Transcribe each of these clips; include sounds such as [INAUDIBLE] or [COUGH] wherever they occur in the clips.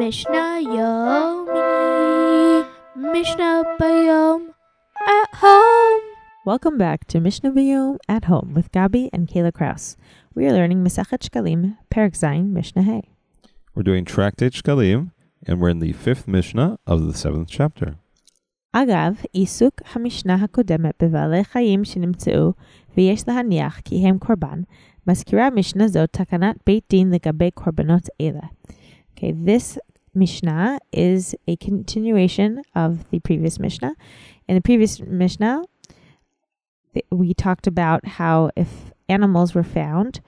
Mishnah Yomi, Mishnah Bayom at home. Welcome back to Mishnah B'Yom at Home with Gabi and Kayla Kraus. We are learning Masachet Shkalim, Perek Zayin, Mishnah Hey. We're doing Tractate Shkalim, and we're in the fifth Mishnah of the seventh chapter. אגב, עיסוק המשנה הקודמת בבעלי חיים שנמצאו ויש להניח כי הם קורבן, מזכירה משנה זו תקנת בית דין לגבי קורבנות אלה. Okay, this Mishnah is a continuation of the previous Mishnah. In the previous Mishnah, we talked about how if animals were found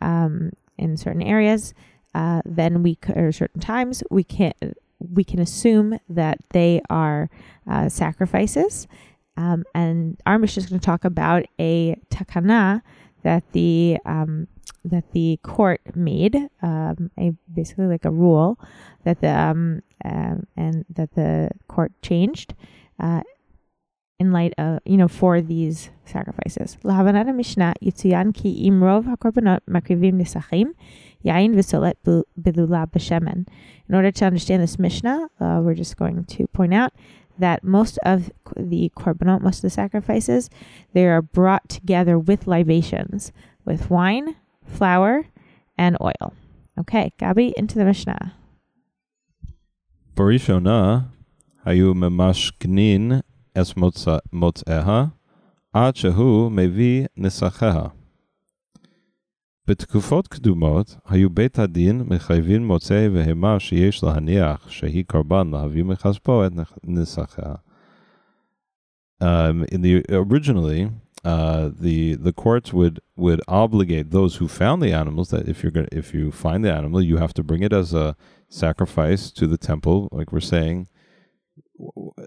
um, in certain areas, uh, then we c- or certain times we can we can assume that they are uh, sacrifices. Um, and our Mishnah is going to talk about a takana that the um, that the court made, um, a basically like a rule that the um, um, and that the court changed uh, in light of you know for these sacrifices. להבנת המשנה יצוין כי אם רוב הקורבנות מקריבים נסכים, יין וסולת ב- בלולה בשמן. In order to understand this Mishnah, uh, we're just going to point out that most of the korbanot, most of the sacrifices, they are brought together with libations, with wine, flour, and oil. Okay, Gabi, into the Mishnah. בראשונה היו ממשכנין את מוצא- מוצאיה עד שהוא מביא נסחיה. בתקופות קדומות היו בית הדין מחייבים מוצאי בהמה שיש להניח שהיא קורבן להביא מכספו את נכ- נסחיה. Um, in the originally, uh, the the courts would would obligate those who found the animals that if you're gonna if you find the animal, you have to bring it as a sacrifice to the temple, like we're saying.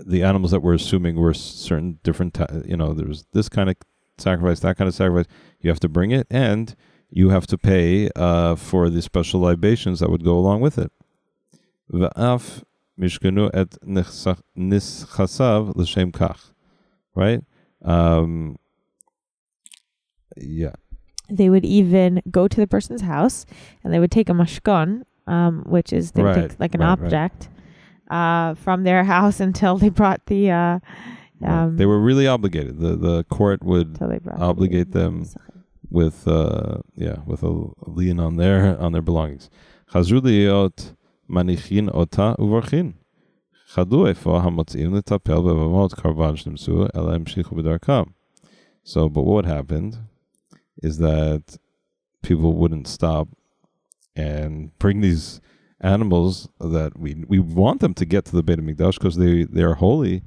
The animals that we're assuming were certain different, ti- you know, there's this kind of sacrifice, that kind of sacrifice. You have to bring it, and you have to pay uh, for the special libations that would go along with it. Right? Um, yeah. They would even go to the person's house and they would take a mashkon, um, which is they right, take like an right, object right. Uh, from their [LAUGHS] house until they brought the. Uh, um, they were really obligated. The the court would obligate them with uh, yeah with a lien on their [LAUGHS] on their belongings. manichin ota uvarchin. So but what happened? Is that people wouldn't stop and bring these animals that we we want them to get to the Beit HaMikdash because they, they are holy.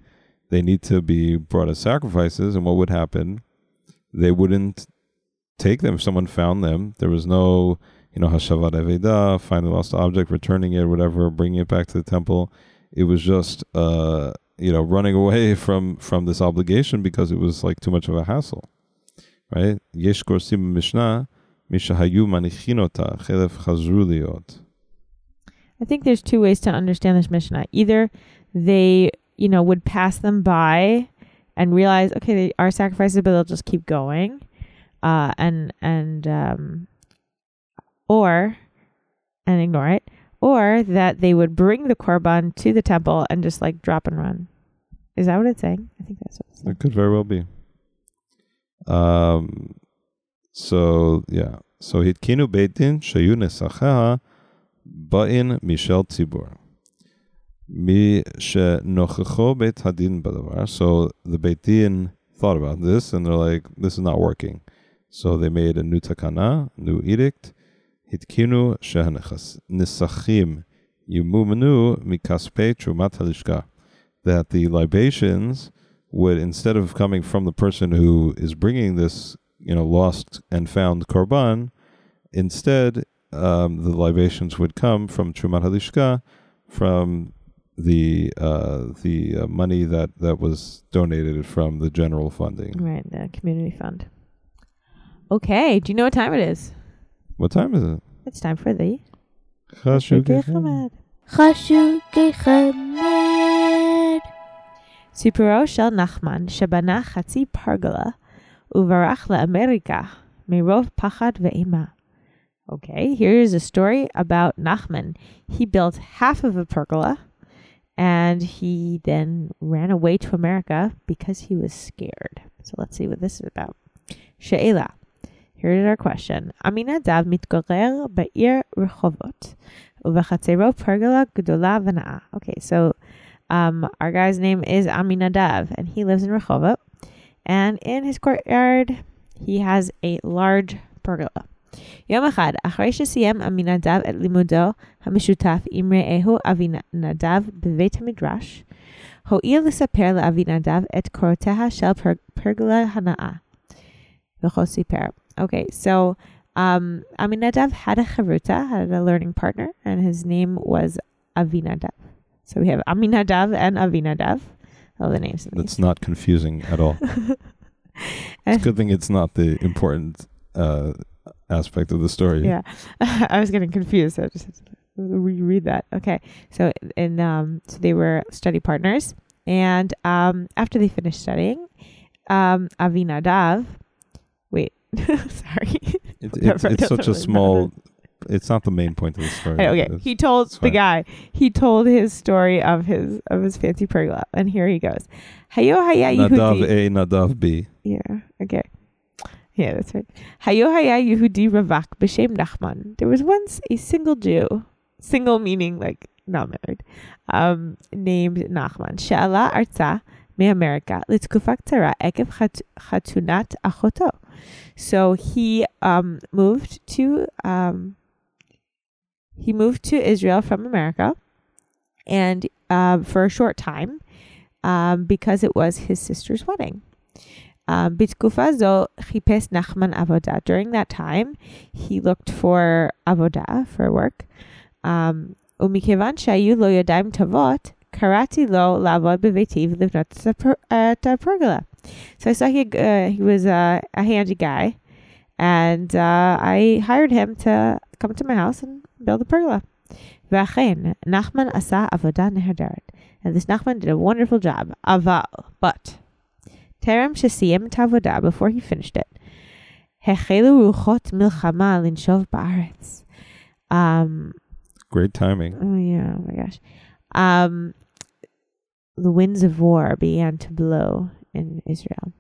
They need to be brought as sacrifices. And what would happen? They wouldn't take them if someone found them. There was no, you know, Hashavat Aveda, find the lost object, returning it, whatever, bringing it back to the temple. It was just, uh, you know, running away [LAUGHS] from from this obligation because it was like too much of a hassle, right? Yesh korsim mishnah, mishahayu manichinota, chelef chazru liot. I think there's two ways to understand this Mishnah. Either they, you know, would pass them by and realize, okay, they are sacrifices, but they'll just keep going, uh, and and um, or and ignore it, or that they would bring the korban to the temple and just like drop and run. Is that what it's saying? I think that's what it's saying. It could very well be. Um, so yeah, so hitkinu beitin shayu nesacha ba'in mishel tzibur. Mi shenochecho beit hadin badavar. So the beit din thought about this and they're like, this is not working. So they made a new takana, new edict. Hitkinu shehanechas nisachim yumumenu mikaspei trumat halishka. That the libations would instead of coming from the person who is bringing this you know lost and found korban, instead um, the libations would come from Trumat Halishka, from the uh, the uh, money that that was donated from the general funding. Right, the community fund. Okay, do you know what time it is? What time is it? It's time for the. סיפורו של נחמן שבנה חצי פרגולה וברח לאמריקה מרוב פחד ואימה. Okay, here's a story about Nachman. He built half of a pergola and he then ran away to America because he was scared. So let's see what this is about. She'ela. Here's our question. Aminadav mitgorer ba'ir Rehovot ובחצרו פרגלה גדולה ונאה. Okay, so um, our guy's name is Aminadav, and he lives in Rehovot. And in his courtyard, he has a large pergola. יום אחד, אחרי שסיים עמינדב את לימודו המשותף עם רעהו אבינדב בבית המדרש, הואיל לספר לאבינדב את קורותיה של פרגלה הנאה. וכה סיפר. Okay, so um, Aminadav had a charuta, had a learning partner, and his name was Avinadav. So we have Aminadav and Avinadav. Oh, the names. That's not confusing at all. [LAUGHS] it's a good thing it's not the important uh, aspect of the story. Yeah, [LAUGHS] I was getting confused. So I just reread that. Okay, so and um, so they were study partners, and um, after they finished studying, um, Avinadav. Wait, [LAUGHS] sorry. It, it's it's such a small. It's not the main point of the story. Hey, okay, he told the guy. He told his story of his of his fancy pergola, and here he goes. Hayo haya Nadav Yehudi. A, Nadav B. Yeah. Okay. Yeah, that's right. Hayo haya Yehudi ravak b'shem Nachman. There was once a single Jew, single meaning like not married, um, named Nachman. She'ala arza me'America litkufak tzara ekev chat- chatunat achoto. So he um moved to um he moved to Israel from America and uh, for a short time um, because it was his sister's wedding. Bitkufa zo chipes Nachman avoda. During that time, he looked for avoda for work. Umikevan shayu lo yadaim tavot karati lo lavod bevetiv livnot pergola. So I saw he uh, he was uh, a handy guy, and uh, I hired him to come to my house and build a pergola. ואכן, נחמן עשה עבודה נהדרת. And this Nachman did a wonderful job. אבל, but, טרם שסיים את העבודה, before he finished it, החלו רוחות מלחמה לנשוב בארץ. Um, Great timing. oh yeah, oh my gosh. Um, the winds of war began to blow in Israel.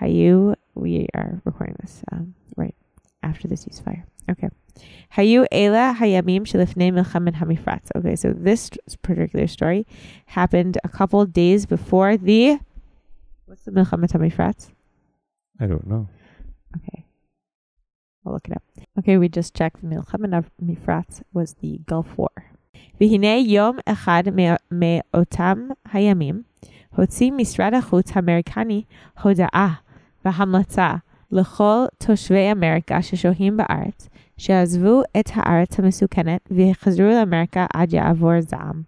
Hayu, we are recording this um, right after the ceasefire. Okay. Hayu Ela Hayamim Shalifnei Milchamet Hamifratz. Okay, so this particular story happened a couple days before the. What's the Milchamet Hamifratz? I don't know. Okay. I'll look it up. Okay, we just checked. Milchamet Hamifratz was the Gulf War. והנה יום אחד מא- מאותם הימים הוציא משרד החוץ האמריקני הודעה והמלצה לכל תושבי אמריקה ששוהים בארץ שעזבו את הארץ המסוכנת ויחזרו לאמריקה עד יעבור זעם.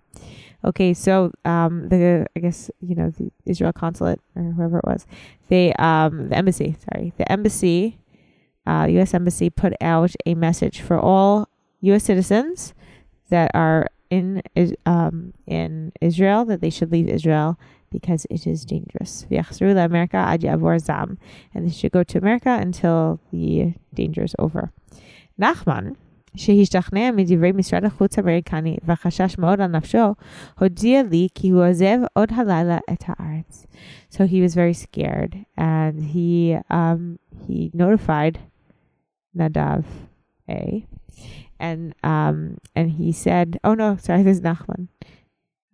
Okay, so um, the I guess you know the Israel consulate or whoever it was, they um, the embassy, sorry, the embassy, uh, U.S. embassy put out a message for all U.S. citizens that are in Is- um, in Israel that they should leave Israel because it is dangerous. ויחזרו לאמריקה עד יעבור זעם, and they should go to America until the danger is over. נחמן, שהשתכנע מדברי משרד החוץ האמריקני וחשש מאוד על נפשו, הודיע לי כי הוא עוזב עוד הלילה את הארץ. So he was very scared and he um, he notified Nadav A and um and he said, "Oh no, sorry, this is Nachman."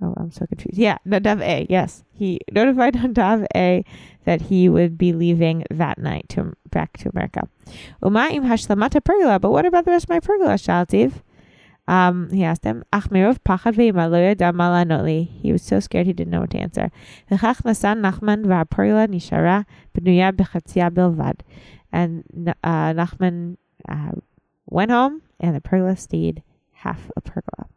Oh, I'm so confused. Yeah, Nadav A. Yes, he notified [LAUGHS] Nadav A that he would be leaving that night to back to America. Uma im hashlamata pergola, but what about the rest of my pergola, Shaltiv? Um, he asked him, Ach mirov pachad ve'ima lo yada ma la'anot li." He was so scared he didn't know what to answer. V'chach nasan Nachman v'hapergola nishara b'nuya b'chatzia bilvad. And uh, Nachman uh, went home, and the pergola stayed half a pergola.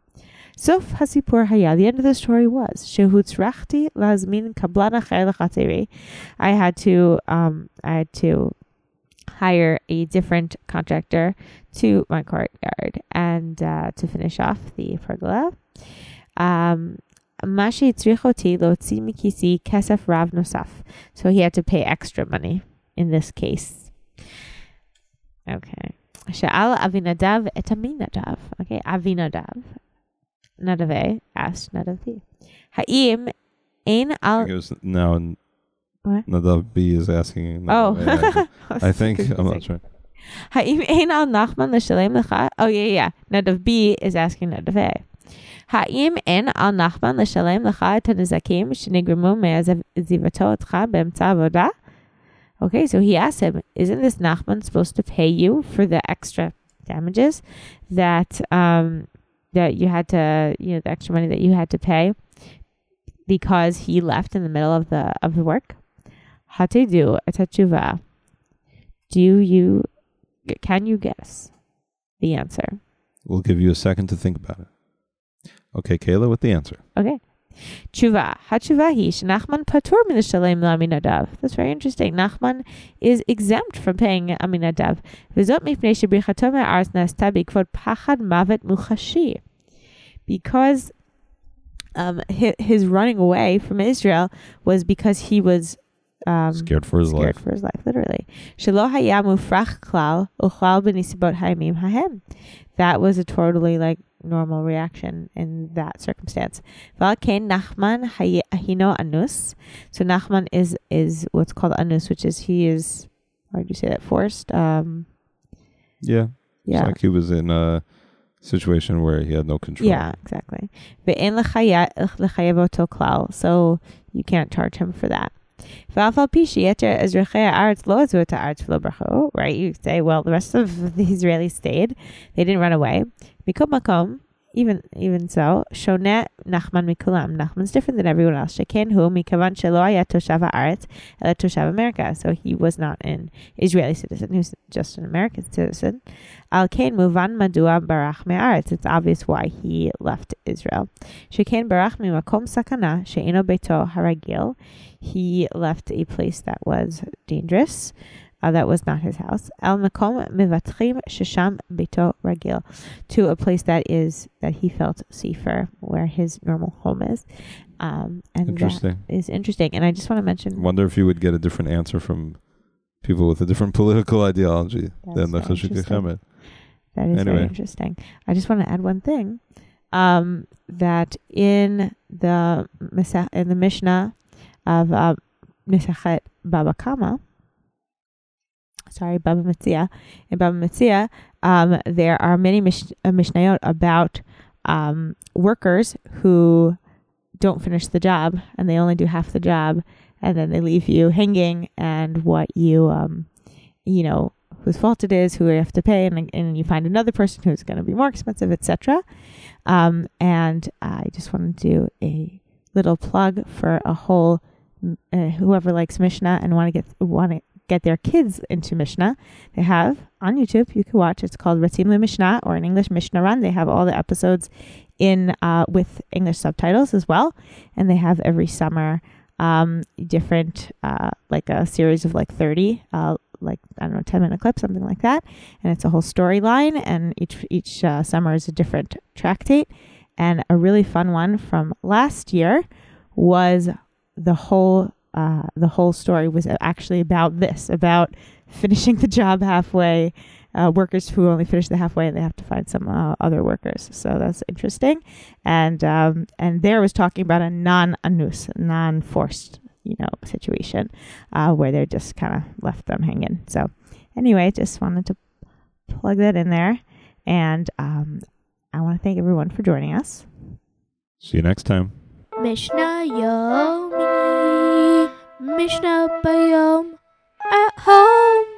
Sof Hasipur Haya, the end of the story was, Shehutzrachti Lazmin Kablana Chaylachateri. I had to, um, I had to hire a different contractor to my courtyard and uh, to finish off the pergola. Um, so he had to pay extra money in this case. Okay. Sha'al Avinadav etaminadav. Okay, Avinadav נדבי asked נדבי. האם אין I על... think it was now What? Nadav B is asking. Oh. Nadav [LAUGHS] A. I think I'm not Confusing. sure. האם אין על נחמן לשלם לך? Oh, yeah, yeah. נדב B is asking נדב A. האם אין על נחמן לשלם לך את הנזקים שנגרמו מעזיבתו אותך באמצע עבודה? Okay, so he asked him, isn't this Nachman supposed to pay you for the extra damages that um that you had to, you know, the extra money that you had to pay because he left in the middle of the of the work? Hatedu etatchuva. Do you can you guess the answer? We'll give you a second to think about it. Okay, Kayla, with the answer. Okay. Tshuva. HaTshuva hi Nachman patur laminadav. That's very interesting. Nachman is exempt from paying Aminadav. V'zot mipnei shebrichato me'aretz na'asta b'kvod pachad mavet muchashi. Because um, his, his running away from Israel was because he was um, Scared for his scared life. for his life, literally. Shelo klal uchal b'nisibot hayamim hahem. That was a totally like normal reaction in that circumstance. Nachman hay- hino anus. So Nachman is is what's called anus, which is he is. How do you say that? Forced. Um. Yeah. Yeah. It's like he was in a situation where he had no control. Yeah, exactly. Ve'en lechaya- lechayev oto klal. So you can't charge him for that. ואף על פי שיתר אזרחי הארץ לא עזבו את הארץ ולא ברחו, right? You say, well, the rest of the Israelis [LAUGHS] stayed. They didn't run away. מכל מקום, even, even so, שונה נחמן מכולם. Nachman's different than everyone else. שכן הוא מכיוון שלא היה תושב הארץ, אלא תושב אמריקה. So he was not an Israeli citizen, he was just an American citizen. על כן מובן מדוע ברח מהארץ. It's obvious why he left Israel. שכן ברח ממקום סכנה שאינו ביתו הרגיל. He left a place that was dangerous, Uh, that was not his house. Al makom mevatrim shesham bito ragil, to a place that is that he felt safer, where his normal home is. Um, and interesting. that is interesting. And I just want to mention. Wonder if you would get a different answer from people with a different [LAUGHS] political ideology than the Chashuk Chemed. That is anyway. very interesting. I just want to add one thing. Um, that in the in the Mishnah of uh, Baba Kama, sorry, Baba Metzia, in Baba Metzia, um, there are many mish- uh, Mishnayot about um, workers who don't finish the job and they only do half the job and then they leave you hanging and what you um, you know whose fault it is, who you have to pay, and, and you find another person who's going to be more expensive, etc. Um, and I just want to do a little plug for a whole uh, whoever likes Mishnah and want to get want get their kids into Mishnah. They have on YouTube. You can watch. It's called Ratzim Le Mishnah, or in English Mishnah Run. They have all the episodes in uh, with English subtitles as well, and they have every summer um, different uh, like a series of like thirty uh, like I don't know, ten minute clip, something like that, and it's a whole storyline, and each each uh, summer is a different tractate, and a really fun one from last year was the whole uh, the whole story was actually about this, about [LAUGHS] finishing the job halfway. Uh, workers who only finish the halfway and they have to find some uh, other workers. So that's interesting. And um, and there was talking about a non anus, non forced, you know, situation uh, where they just kind of left them hanging. So anyway, just wanted to plug that in there. And um, I want to thank everyone for joining us. See you next time. Mishnah Yomi, Mishnah Bayom at home.